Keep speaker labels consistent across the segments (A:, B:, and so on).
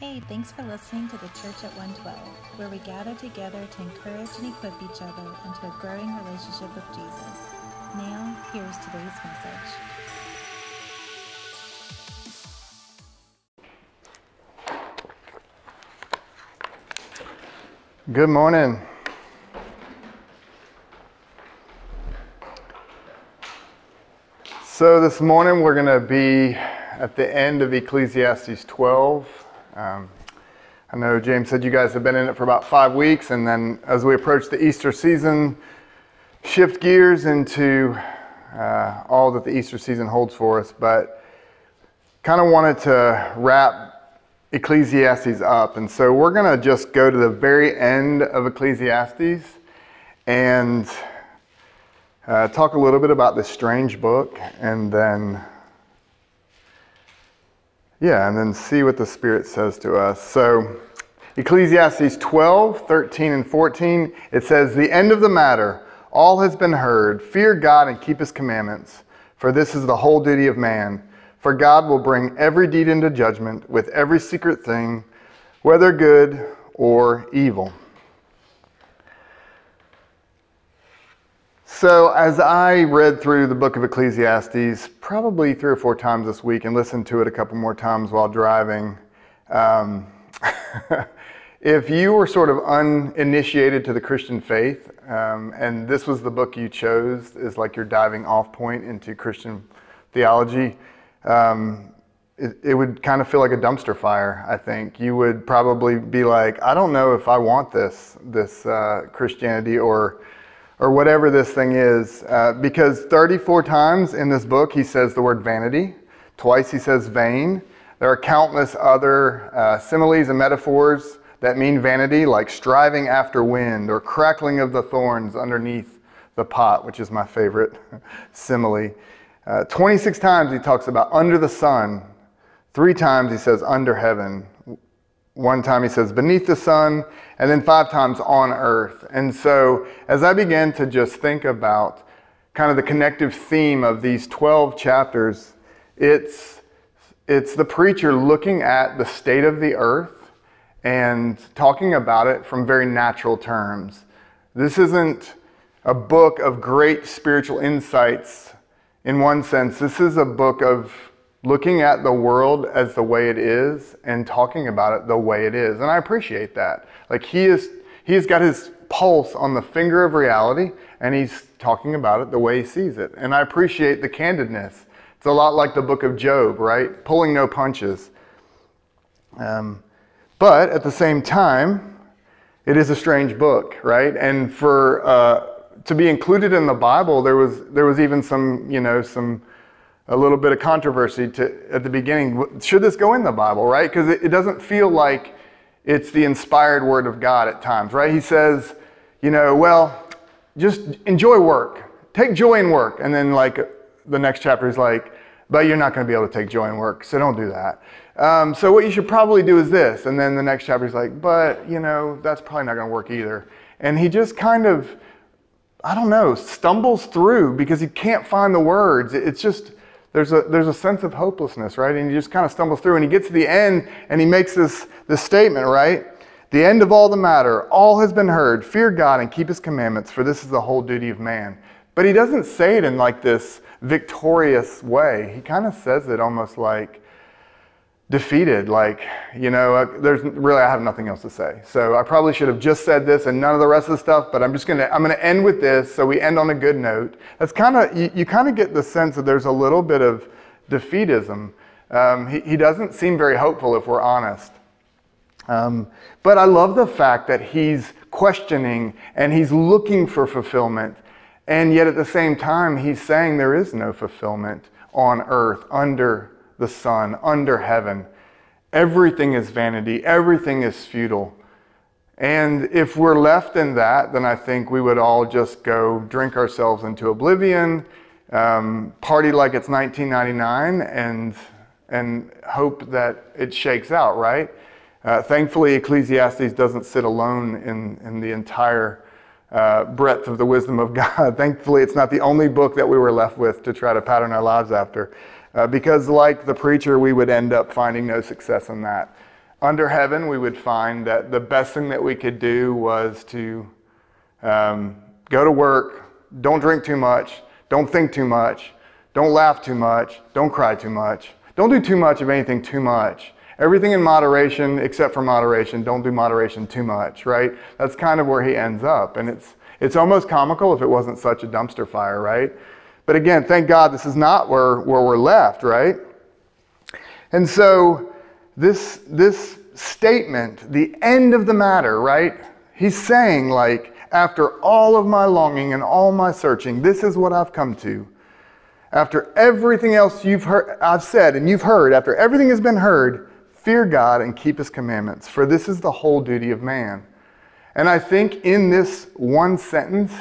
A: Hey, thanks for listening to the Church at 112, where we gather together to encourage and equip each other into a growing relationship with Jesus. Now, here's today's message.
B: Good morning. So, this morning we're going to be at the end of Ecclesiastes 12. Um, I know James said you guys have been in it for about five weeks, and then as we approach the Easter season, shift gears into uh, all that the Easter season holds for us. But kind of wanted to wrap Ecclesiastes up, and so we're going to just go to the very end of Ecclesiastes and uh, talk a little bit about this strange book, and then yeah, and then see what the Spirit says to us. So, Ecclesiastes 12, 13, and 14, it says, The end of the matter, all has been heard. Fear God and keep his commandments, for this is the whole duty of man. For God will bring every deed into judgment with every secret thing, whether good or evil. So, as I read through the book of Ecclesiastes, probably three or four times this week, and listened to it a couple more times while driving, um, if you were sort of uninitiated to the Christian faith, um, and this was the book you chose as like your diving off point into Christian theology, um, it, it would kind of feel like a dumpster fire. I think you would probably be like, I don't know if I want this this uh, Christianity or or whatever this thing is, uh, because 34 times in this book he says the word vanity, twice he says vain. There are countless other uh, similes and metaphors that mean vanity, like striving after wind or crackling of the thorns underneath the pot, which is my favorite simile. Uh, 26 times he talks about under the sun. Three times he says under heaven. One time he says beneath the sun, and then five times on earth. And so as I began to just think about kind of the connective theme of these 12 chapters, it's, it's the preacher looking at the state of the earth and talking about it from very natural terms. This isn't a book of great spiritual insights in one sense. This is a book of looking at the world as the way it is and talking about it the way it is. And I appreciate that. Like he is he's got his pulse on the finger of reality and he's talking about it the way he sees it. And I appreciate the candidness. It's a lot like the book of Job, right? Pulling no punches. Um, but at the same time, it is a strange book, right? And for uh, to be included in the Bible, there was there was even some you know some a little bit of controversy to, at the beginning. Should this go in the Bible, right? Because it, it doesn't feel like it's the inspired word of God at times, right? He says, you know, well, just enjoy work. Take joy in work. And then, like, the next chapter is like, but you're not going to be able to take joy in work, so don't do that. Um, so, what you should probably do is this. And then the next chapter is like, but, you know, that's probably not going to work either. And he just kind of, I don't know, stumbles through because he can't find the words. It's just, there's a, there's a sense of hopelessness, right? And he just kind of stumbles through and he gets to the end and he makes this, this statement, right? The end of all the matter, all has been heard. Fear God and keep his commandments, for this is the whole duty of man. But he doesn't say it in like this victorious way. He kind of says it almost like, defeated. Like, you know, uh, there's really, I have nothing else to say. So I probably should have just said this and none of the rest of the stuff, but I'm just going to, I'm going to end with this so we end on a good note. That's kind of, you, you kind of get the sense that there's a little bit of defeatism. Um, he, he doesn't seem very hopeful if we're honest. Um, but I love the fact that he's questioning and he's looking for fulfillment. And yet at the same time, he's saying there is no fulfillment on earth under the sun, under heaven. Everything is vanity, everything is futile. And if we're left in that, then I think we would all just go drink ourselves into oblivion, um, party like it's 1999, and, and hope that it shakes out, right? Uh, thankfully, Ecclesiastes doesn't sit alone in, in the entire uh, breadth of the wisdom of God. thankfully, it's not the only book that we were left with to try to pattern our lives after. Uh, because, like the preacher, we would end up finding no success in that. under heaven, we would find that the best thing that we could do was to um, go to work, don't drink too much, don't think too much, don't laugh too much, don't cry too much, don't do too much of anything too much. Everything in moderation, except for moderation. Don't do moderation too much, right? That's kind of where he ends up. And it's, it's almost comical if it wasn't such a dumpster fire, right? But again, thank God this is not where, where we're left, right? And so this, this statement, the end of the matter, right? He's saying, like, after all of my longing and all my searching, this is what I've come to. After everything else you've heard, I've said and you've heard, after everything has been heard, fear God and keep his commandments, for this is the whole duty of man. And I think in this one sentence,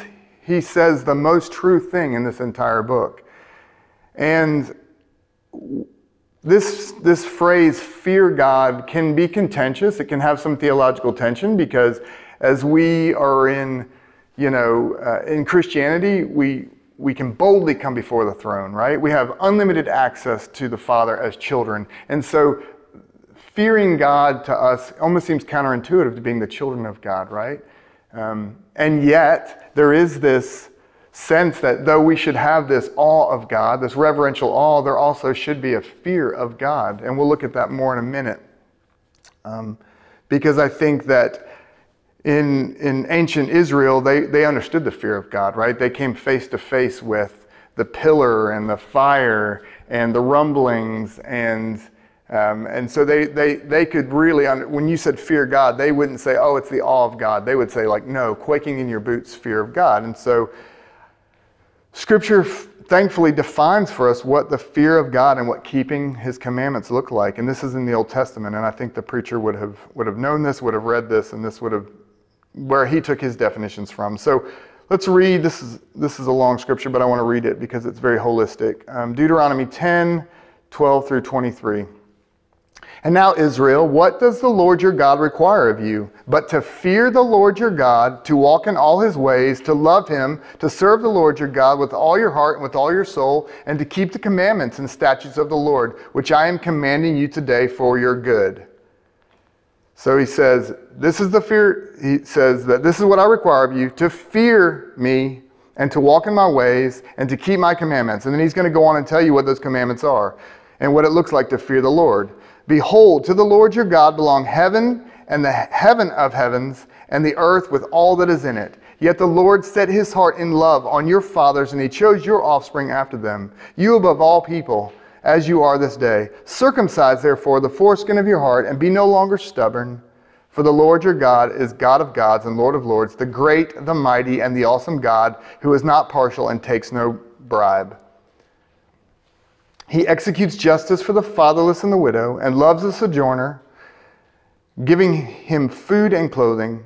B: he says the most true thing in this entire book. And this, this phrase, fear God, can be contentious. It can have some theological tension because as we are in, you know, uh, in Christianity, we, we can boldly come before the throne, right? We have unlimited access to the Father as children. And so fearing God to us almost seems counterintuitive to being the children of God, right? Um, and yet, there is this sense that though we should have this awe of God, this reverential awe, there also should be a fear of God. And we'll look at that more in a minute. Um, because I think that in, in ancient Israel, they, they understood the fear of God, right? They came face to face with the pillar and the fire and the rumblings and um, and so they, they, they could really, when you said fear God, they wouldn't say, oh, it's the awe of God. They would say, like, no, quaking in your boots, fear of God. And so Scripture thankfully defines for us what the fear of God and what keeping his commandments look like. And this is in the Old Testament. And I think the preacher would have, would have known this, would have read this, and this would have, where he took his definitions from. So let's read. This is, this is a long scripture, but I want to read it because it's very holistic. Um, Deuteronomy 10, 12 through 23. And now, Israel, what does the Lord your God require of you? But to fear the Lord your God, to walk in all his ways, to love him, to serve the Lord your God with all your heart and with all your soul, and to keep the commandments and statutes of the Lord, which I am commanding you today for your good. So he says, This is the fear, he says that this is what I require of you to fear me and to walk in my ways and to keep my commandments. And then he's going to go on and tell you what those commandments are and what it looks like to fear the Lord. Behold, to the Lord your God belong heaven and the heaven of heavens and the earth with all that is in it. Yet the Lord set his heart in love on your fathers, and he chose your offspring after them, you above all people, as you are this day. Circumcise therefore the foreskin of your heart, and be no longer stubborn. For the Lord your God is God of gods and Lord of lords, the great, the mighty, and the awesome God, who is not partial and takes no bribe. He executes justice for the fatherless and the widow and loves the sojourner, giving him food and clothing.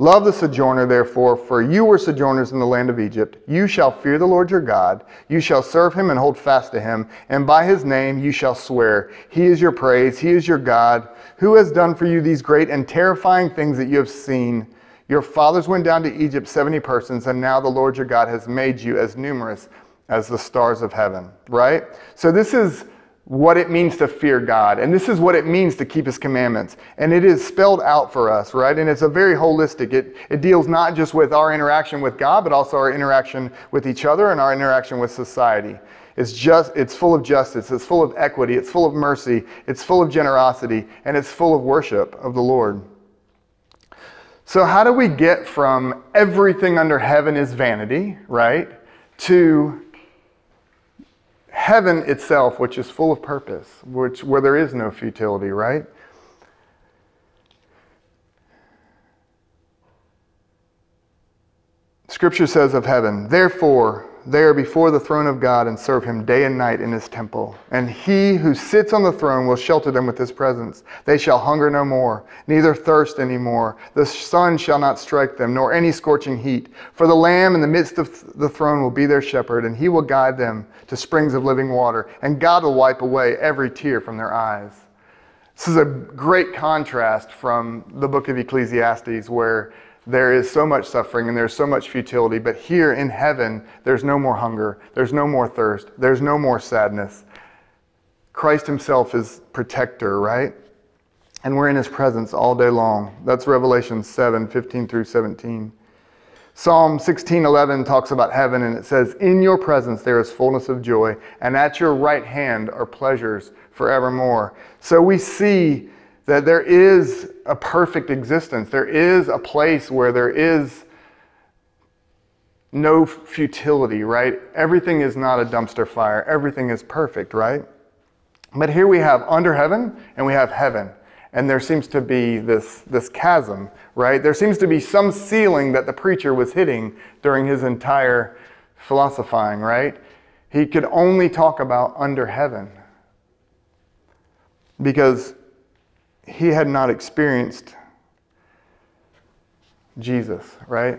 B: Love the sojourner, therefore, for you were sojourners in the land of Egypt. You shall fear the Lord your God. You shall serve him and hold fast to him, and by his name you shall swear. He is your praise, he is your God, who has done for you these great and terrifying things that you have seen. Your fathers went down to Egypt, 70 persons, and now the Lord your God has made you as numerous as the stars of heaven, right? So this is what it means to fear God. And this is what it means to keep his commandments. And it is spelled out for us, right? And it's a very holistic. It, it deals not just with our interaction with God, but also our interaction with each other and our interaction with society. It's just it's full of justice, it's full of equity, it's full of mercy, it's full of generosity, and it's full of worship of the Lord. So how do we get from everything under heaven is vanity, right? To heaven itself, which is full of purpose, which, where there is no futility, right? Scripture says of heaven, therefore, they are before the throne of God and serve him day and night in his temple. And he who sits on the throne will shelter them with his presence. They shall hunger no more, neither thirst any more. The sun shall not strike them, nor any scorching heat. For the Lamb in the midst of the throne will be their shepherd, and he will guide them to springs of living water. And God will wipe away every tear from their eyes. This is a great contrast from the book of Ecclesiastes, where there is so much suffering and there's so much futility, but here in heaven, there's no more hunger, there's no more thirst, there's no more sadness. Christ Himself is protector, right? and we're in his presence all day long. That's Revelation 7 15 through 17. Psalm 16:11 talks about heaven and it says, "In your presence there is fullness of joy, and at your right hand are pleasures forevermore." So we see that there is a perfect existence. There is a place where there is no futility, right? Everything is not a dumpster fire. Everything is perfect, right? But here we have under heaven and we have heaven and there seems to be this, this chasm, right? There seems to be some ceiling that the preacher was hitting during his entire philosophizing, right? He could only talk about under heaven because he had not experienced Jesus, right?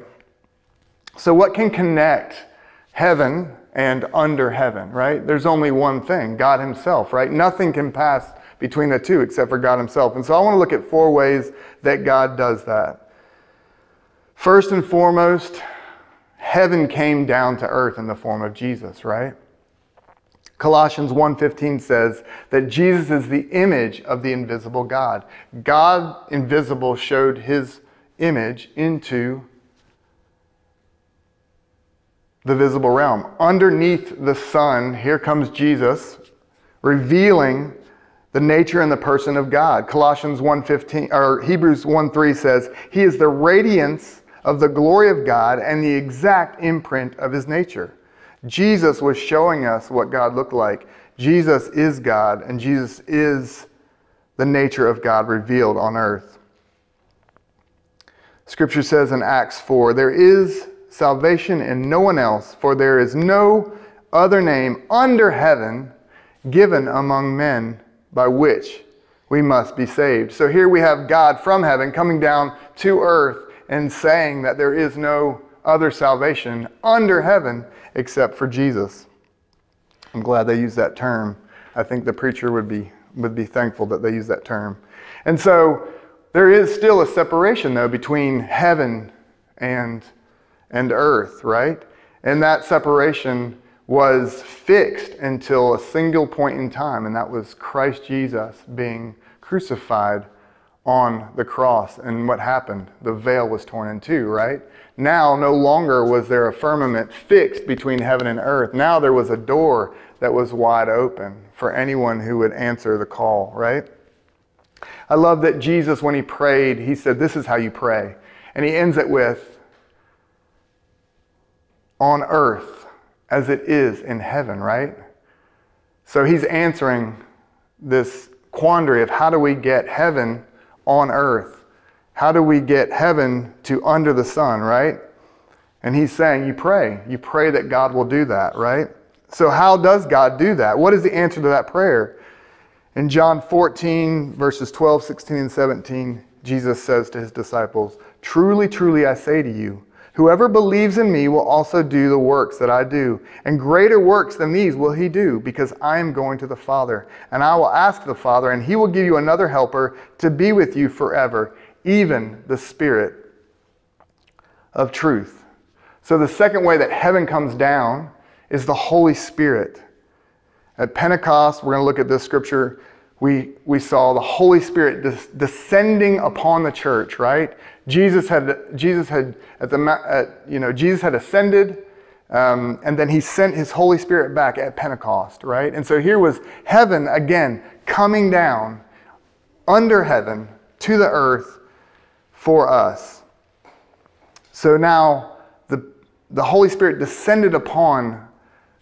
B: So, what can connect heaven and under heaven, right? There's only one thing God Himself, right? Nothing can pass between the two except for God Himself. And so I want to look at four ways that God does that. First and foremost, heaven came down to earth in the form of Jesus, right? Colossians 1:15 says that Jesus is the image of the invisible God. God invisible showed his image into the visible realm. Underneath the sun, here comes Jesus revealing the nature and the person of God. Colossians 1:15 or Hebrews 1:3 says, "He is the radiance of the glory of God and the exact imprint of his nature." Jesus was showing us what God looked like. Jesus is God and Jesus is the nature of God revealed on earth. Scripture says in Acts 4, "There is salvation in no one else, for there is no other name under heaven given among men by which we must be saved. So here we have God from heaven coming down to earth and saying that there is no other salvation under heaven except for Jesus. I'm glad they used that term. I think the preacher would be would be thankful that they use that term. And so there is still a separation though between heaven and and earth, right? And that separation was fixed until a single point in time, and that was Christ Jesus being crucified on the cross. And what happened? The veil was torn in two, right? Now, no longer was there a firmament fixed between heaven and earth. Now there was a door that was wide open for anyone who would answer the call, right? I love that Jesus, when he prayed, he said, This is how you pray. And he ends it with, On earth as it is in heaven, right? So he's answering this quandary of how do we get heaven on earth? How do we get heaven to under the sun, right? And he's saying, you pray. You pray that God will do that, right? So, how does God do that? What is the answer to that prayer? In John 14, verses 12, 16, and 17, Jesus says to his disciples, Truly, truly, I say to you, Whoever believes in me will also do the works that I do, and greater works than these will he do, because I am going to the Father. And I will ask the Father, and he will give you another helper to be with you forever, even the Spirit of truth. So, the second way that heaven comes down is the Holy Spirit. At Pentecost, we're going to look at this scripture. We, we saw the Holy Spirit des- descending upon the church, right? Jesus had, Jesus had, at the, at, you know, Jesus had ascended, um, and then he sent his Holy Spirit back at Pentecost, right? And so here was heaven again coming down under heaven to the earth for us. So now the, the Holy Spirit descended upon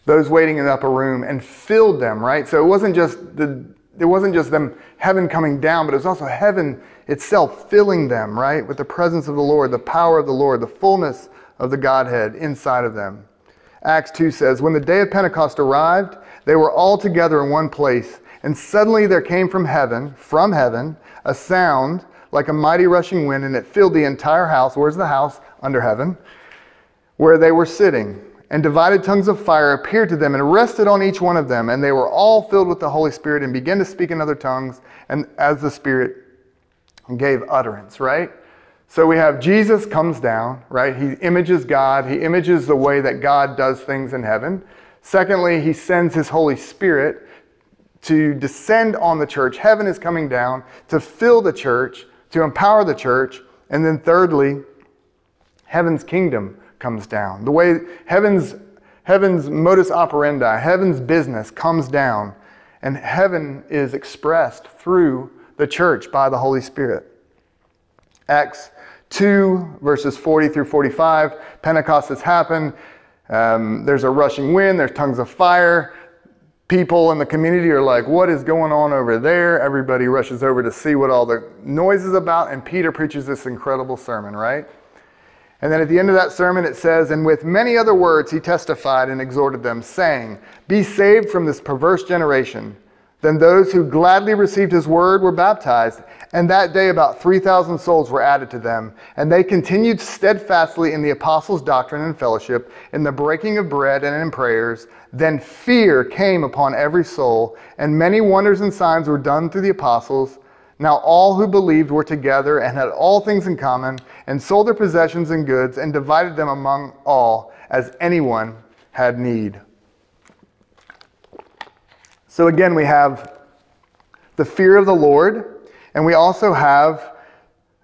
B: those waiting in the upper room and filled them, right? So it wasn't just the it wasn't just them heaven coming down, but it was also heaven itself filling them, right? With the presence of the Lord, the power of the Lord, the fullness of the Godhead inside of them. Acts 2 says, When the day of Pentecost arrived, they were all together in one place, and suddenly there came from heaven, from heaven, a sound like a mighty rushing wind, and it filled the entire house. Where's the house? Under heaven, where they were sitting and divided tongues of fire appeared to them and rested on each one of them. And they were all filled with the Holy Spirit and began to speak in other tongues, and as the Spirit gave utterance, right? So we have Jesus comes down, right? He images God, he images the way that God does things in heaven. Secondly, he sends his Holy Spirit to descend on the church. Heaven is coming down to fill the church, to empower the church. And then, thirdly, heaven's kingdom comes down. The way heaven's, heaven's modus operandi, heaven's business comes down, and heaven is expressed through the church by the Holy Spirit. Acts 2, verses 40 through 45, Pentecost has happened. Um, there's a rushing wind, there's tongues of fire people in the community are like, What is going on over there? Everybody rushes over to see what all the noise is about, and Peter preaches this incredible sermon, right? And then at the end of that sermon, it says, And with many other words, he testified and exhorted them, saying, Be saved from this perverse generation. Then those who gladly received his word were baptized, and that day about 3,000 souls were added to them. And they continued steadfastly in the apostles' doctrine and fellowship, in the breaking of bread and in prayers. Then fear came upon every soul, and many wonders and signs were done through the apostles. Now all who believed were together and had all things in common, and sold their possessions and goods, and divided them among all, as anyone had need. So again, we have the fear of the Lord, and we also have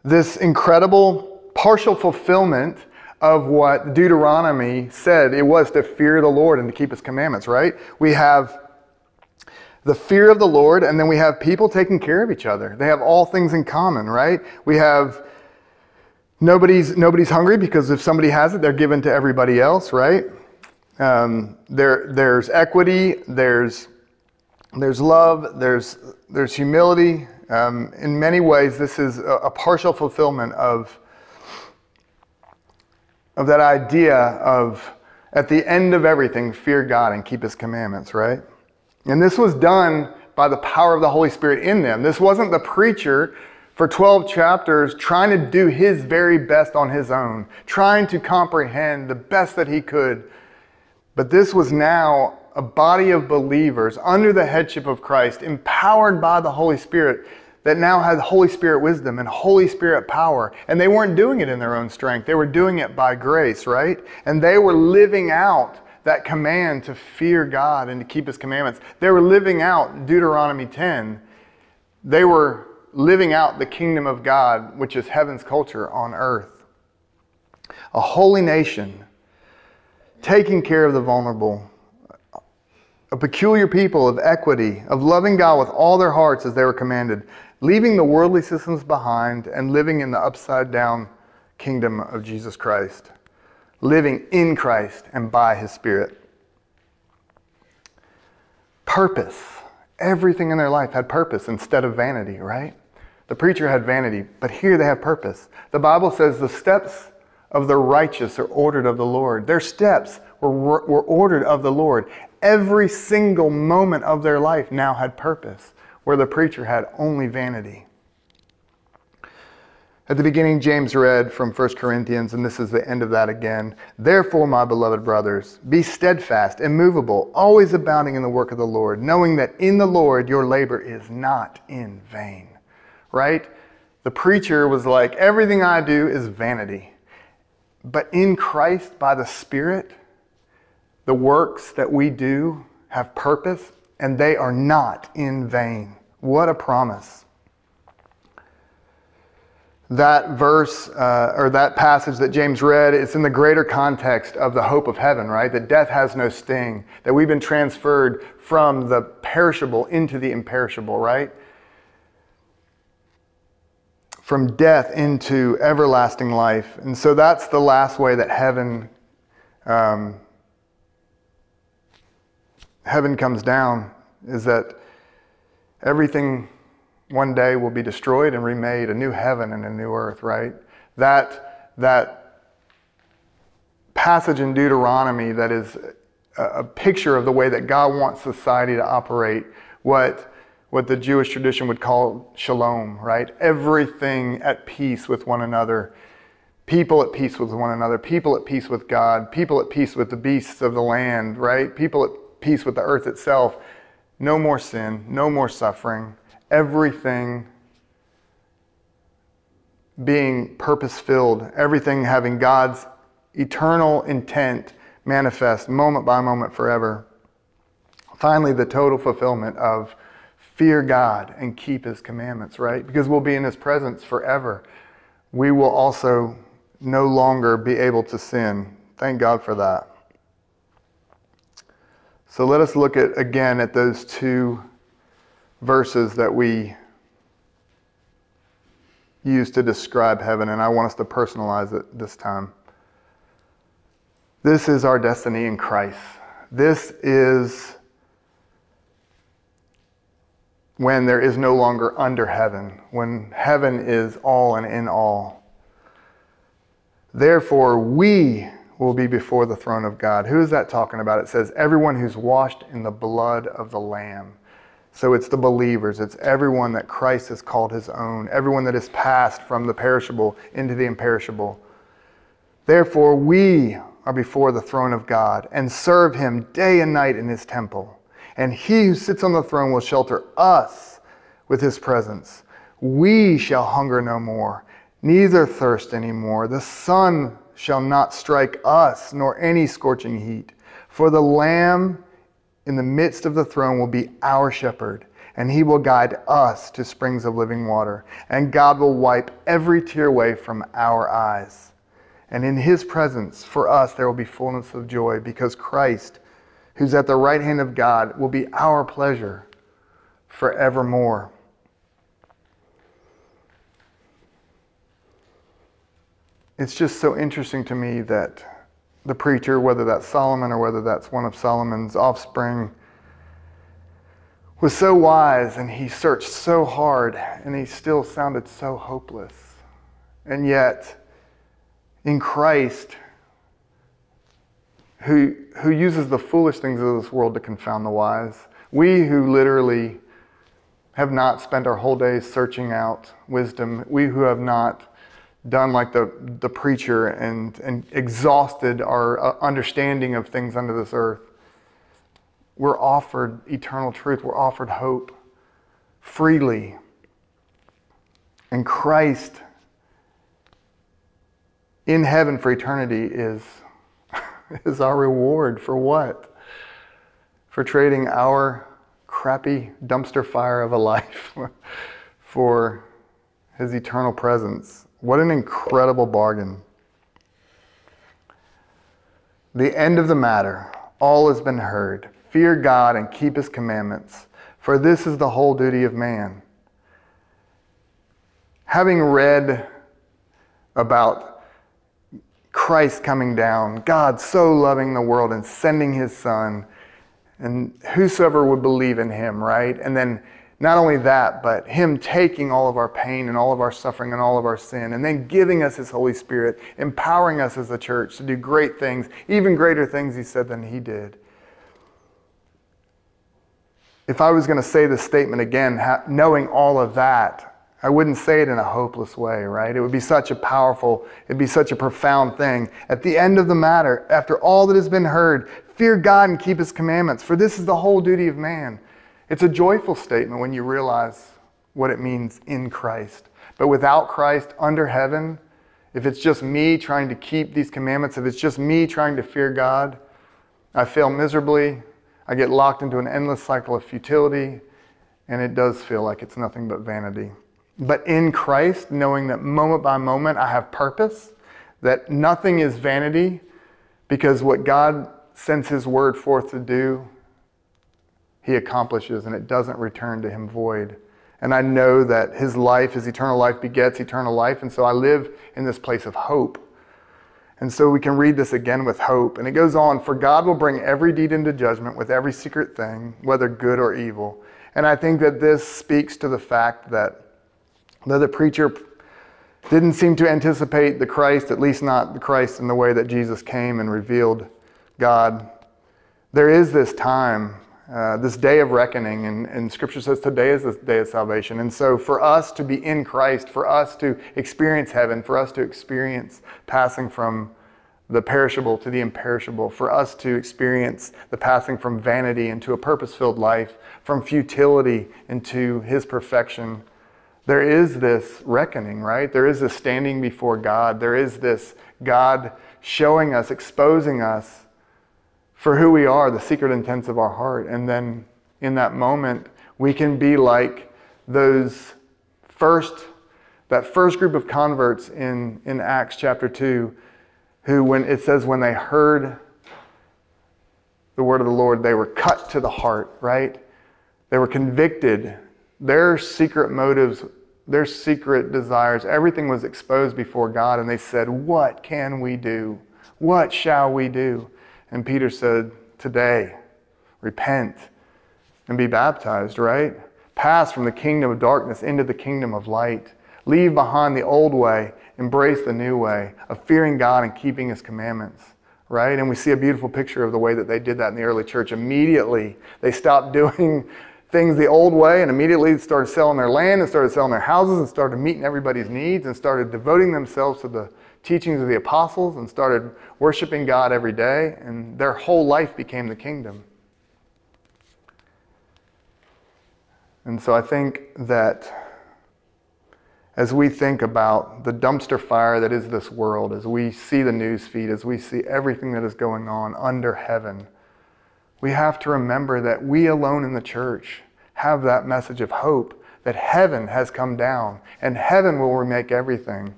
B: this incredible partial fulfillment of what Deuteronomy said it was to fear the Lord and to keep his commandments, right? We have the fear of the Lord, and then we have people taking care of each other. They have all things in common, right? We have nobody's nobody's hungry because if somebody has it, they're given to everybody else, right? Um, there, there's equity. There's there's love, there's, there's humility. Um, in many ways, this is a, a, partial fulfillment of, of that idea of, at the end of everything, fear God and keep His commandments, right? And this was done by the power of the Holy Spirit in them. This wasn't the preacher for 12 chapters trying to do his very best on his own, trying to comprehend the best that he could. But this was now a body of believers under the headship of Christ, empowered by the Holy Spirit, that now had Holy Spirit wisdom and Holy Spirit power. And they weren't doing it in their own strength, they were doing it by grace, right? And they were living out that command to fear God and to keep His commandments. They were living out Deuteronomy 10. They were living out the kingdom of God, which is heaven's culture on earth. A holy nation, taking care of the vulnerable, a peculiar people of equity, of loving God with all their hearts as they were commanded, leaving the worldly systems behind and living in the upside down kingdom of Jesus Christ, living in Christ and by his Spirit. Purpose. Everything in their life had purpose instead of vanity, right? The preacher had vanity, but here they have purpose. The Bible says the steps of the righteous are ordered of the Lord. Their steps were, were ordered of the Lord. Every single moment of their life now had purpose, where the preacher had only vanity. At the beginning, James read from 1 Corinthians, and this is the end of that again. Therefore, my beloved brothers, be steadfast, immovable, always abounding in the work of the Lord, knowing that in the Lord your labor is not in vain. Right? The preacher was like, everything I do is vanity. But in Christ, by the Spirit, the works that we do have purpose and they are not in vain. What a promise. That verse uh, or that passage that James read, it's in the greater context of the hope of heaven, right? That death has no sting, that we've been transferred from the perishable into the imperishable, right? From death into everlasting life. And so that's the last way that heaven um, heaven comes down is that everything one day will be destroyed and remade, a new heaven and a new earth, right? That, that passage in Deuteronomy that is a, a picture of the way that God wants society to operate, what, what the Jewish tradition would call shalom, right? Everything at peace with one another people at peace with one another, people at peace with God, people at peace with the beasts of the land, right? People at peace with the earth itself. No more sin, no more suffering, everything being purpose filled, everything having God's eternal intent manifest moment by moment forever. Finally, the total fulfillment of fear God and keep his commandments, right? Because we'll be in his presence forever. We will also no longer be able to sin. Thank God for that. So let us look at again at those two verses that we use to describe heaven, and I want us to personalize it this time. This is our destiny in Christ. This is when there is no longer under heaven, when heaven is all and in all. Therefore, we will be before the throne of God. Who is that talking about? It says, everyone who's washed in the blood of the Lamb. So it's the believers, it's everyone that Christ has called his own, everyone that is passed from the perishable into the imperishable. Therefore, we are before the throne of God and serve him day and night in his temple. And he who sits on the throne will shelter us with his presence. We shall hunger no more, neither thirst any more. The sun shall not strike us, nor any scorching heat. For the Lamb in the midst of the throne will be our shepherd, and he will guide us to springs of living water. And God will wipe every tear away from our eyes. And in his presence, for us, there will be fullness of joy, because Christ, who's at the right hand of God, will be our pleasure forevermore. It's just so interesting to me that the preacher, whether that's Solomon or whether that's one of Solomon's offspring, was so wise and he searched so hard and he still sounded so hopeless. And yet, in Christ, who, who uses the foolish things of this world to confound the wise, we who literally have not spent our whole days searching out wisdom, we who have not done like the, the preacher and, and exhausted our uh, understanding of things under this earth. We're offered eternal truth, we're offered hope freely. And Christ in heaven for eternity is, is our reward for what? For trading our crappy dumpster fire of a life for his eternal presence what an incredible bargain. The end of the matter, all has been heard. Fear God and keep his commandments, for this is the whole duty of man. Having read about Christ coming down, God so loving the world and sending his son, and whosoever would believe in him, right? And then not only that, but Him taking all of our pain and all of our suffering and all of our sin, and then giving us His Holy Spirit, empowering us as a church to do great things, even greater things, He said, than He did. If I was going to say this statement again, knowing all of that, I wouldn't say it in a hopeless way, right? It would be such a powerful, it'd be such a profound thing. At the end of the matter, after all that has been heard, fear God and keep His commandments, for this is the whole duty of man. It's a joyful statement when you realize what it means in Christ. But without Christ under heaven, if it's just me trying to keep these commandments, if it's just me trying to fear God, I fail miserably. I get locked into an endless cycle of futility, and it does feel like it's nothing but vanity. But in Christ, knowing that moment by moment I have purpose, that nothing is vanity, because what God sends His word forth to do he accomplishes and it doesn't return to him void. And I know that his life, his eternal life, begets eternal life. And so I live in this place of hope. And so we can read this again with hope. And it goes on For God will bring every deed into judgment with every secret thing, whether good or evil. And I think that this speaks to the fact that though the preacher didn't seem to anticipate the Christ, at least not the Christ in the way that Jesus came and revealed God, there is this time uh, this day of reckoning. And, and Scripture says today is the day of salvation. And so, for us to be in Christ, for us to experience heaven, for us to experience passing from the perishable to the imperishable, for us to experience the passing from vanity into a purpose filled life, from futility into His perfection. There is this reckoning, right? There is this standing before God. There is this God showing us, exposing us for who we are, the secret intents of our heart. And then in that moment, We can be like those first, that first group of converts in, in Acts chapter 2, who, when it says, when they heard the word of the Lord, they were cut to the heart, right? They were convicted. Their secret motives, their secret desires, everything was exposed before God, and they said, What can we do? What shall we do? And Peter said, Today, repent and be baptized, right? Pass from the kingdom of darkness into the kingdom of light. Leave behind the old way, embrace the new way of fearing God and keeping his commandments, right? And we see a beautiful picture of the way that they did that in the early church. Immediately, they stopped doing things the old way and immediately started selling their land and started selling their houses and started meeting everybody's needs and started devoting themselves to the teachings of the apostles and started worshiping God every day. And their whole life became the kingdom. And so I think that as we think about the dumpster fire that is this world, as we see the news feed, as we see everything that is going on under heaven, we have to remember that we alone in the church have that message of hope that heaven has come down and heaven will remake everything.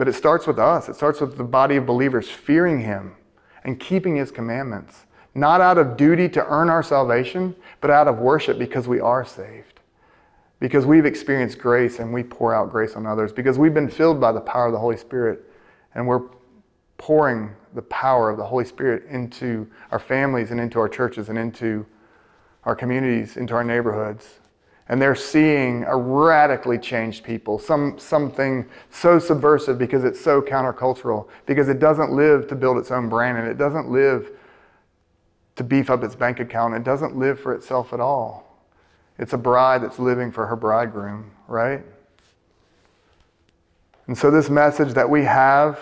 B: But it starts with us. It starts with the body of believers fearing Him and keeping His commandments not out of duty to earn our salvation, but out of worship because we are saved. Because we've experienced grace and we pour out grace on others. Because we've been filled by the power of the Holy Spirit and we're pouring the power of the Holy Spirit into our families and into our churches and into our communities, into our neighborhoods. And they're seeing a radically changed people, some, something so subversive because it's so countercultural, because it doesn't live to build its own brand and it doesn't live to beef up its bank account. It doesn't live for itself at all. It's a bride that's living for her bridegroom, right? And so, this message that we have,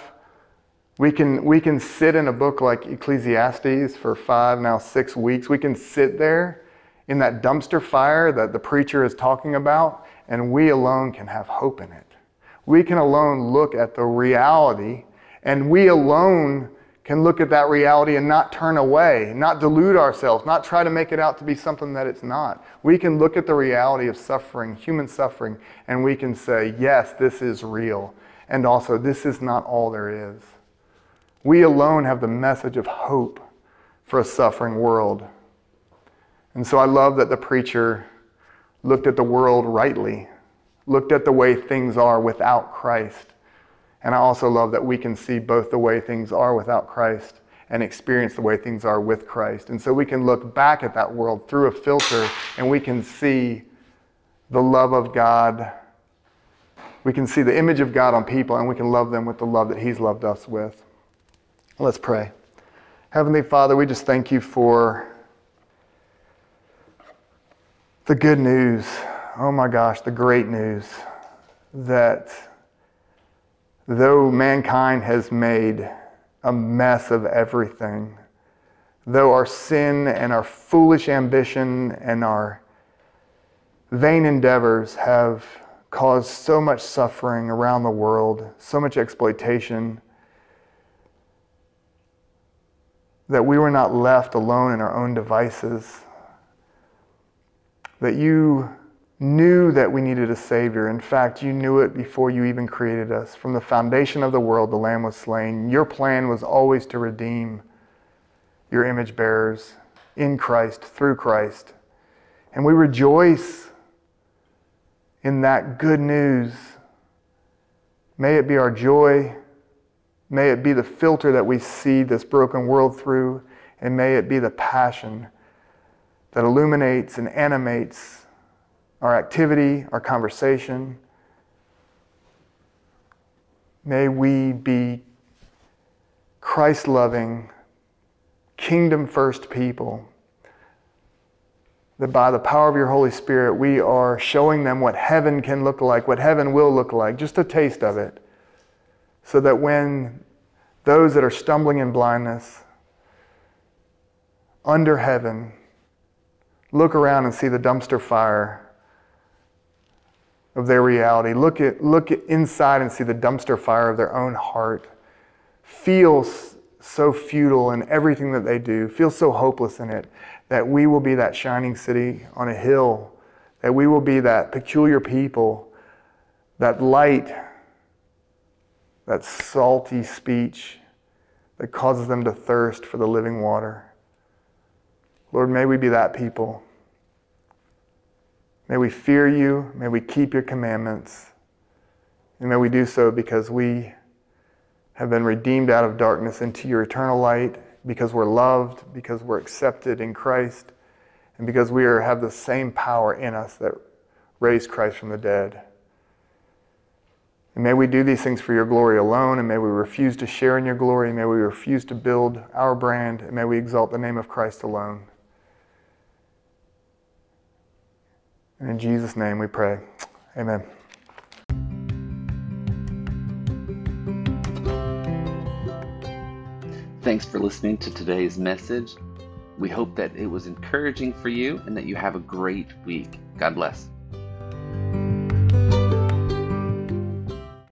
B: we can, we can sit in a book like Ecclesiastes for five, now six weeks. We can sit there in that dumpster fire that the preacher is talking about, and we alone can have hope in it. We can alone look at the reality, and we alone can look at that reality and not turn away, not delude ourselves, not try to make it out to be something that it's not. We can look at the reality of suffering, human suffering, and we can say, yes, this is real. And also, this is not all there is. We alone have the message of hope for a suffering world. And so I love that the preacher looked at the world rightly, looked at the way things are without Christ and I also love that we can see both the way things are without Christ and experience the way things are with Christ. And so we can look back at that world through a filter and we can see the love of God. We can see the image of God on people and we can love them with the love that He's loved us with. Let's pray. Heavenly Father, we just thank you for the good news. Oh my gosh, the great news that though mankind has made a mess of everything, though our sin and our foolish ambition and our vain endeavors have caused so much suffering around the world, so much exploitation, that we were not left alone in our own devices, that you knew that we needed a Savior. In fact, you knew it before you even created us. From the foundation of the world, the Lamb was slain. Your plan was always to redeem your image bearers in Christ, through Christ. And we rejoice in that good news. May it be our joy. May it be the filter that we see this broken world through. And may it be the passion that illuminates and animates our activity, our conversation. May we be Christ loving, kingdom first people. That by the power of your Holy Spirit, we are showing them what heaven can look like, what heaven will look like, just a taste of it. So that when those that are stumbling in blindness under heaven look around and see the dumpster fire of their reality. Look at look at inside and see the dumpster fire of their own heart. Feel so futile in everything that they do. Feel so hopeless in it that we will be that shining city on a hill, that we will be that peculiar people, that light, that salty speech that causes them to thirst for the living water. Lord, may we be that people. May we fear you. May we keep your commandments. And may we do so because we have been redeemed out of darkness into your eternal light, because we're loved, because we're accepted in Christ, and because we are, have the same power in us that raised Christ from the dead. And may we do these things for your glory alone, and may we refuse to share in your glory, may we refuse to build our brand, and may we exalt the name of Christ alone. And in Jesus' name we pray. Amen.
C: Thanks for listening to today's message. We hope that it was encouraging for you and that you have a great week. God bless.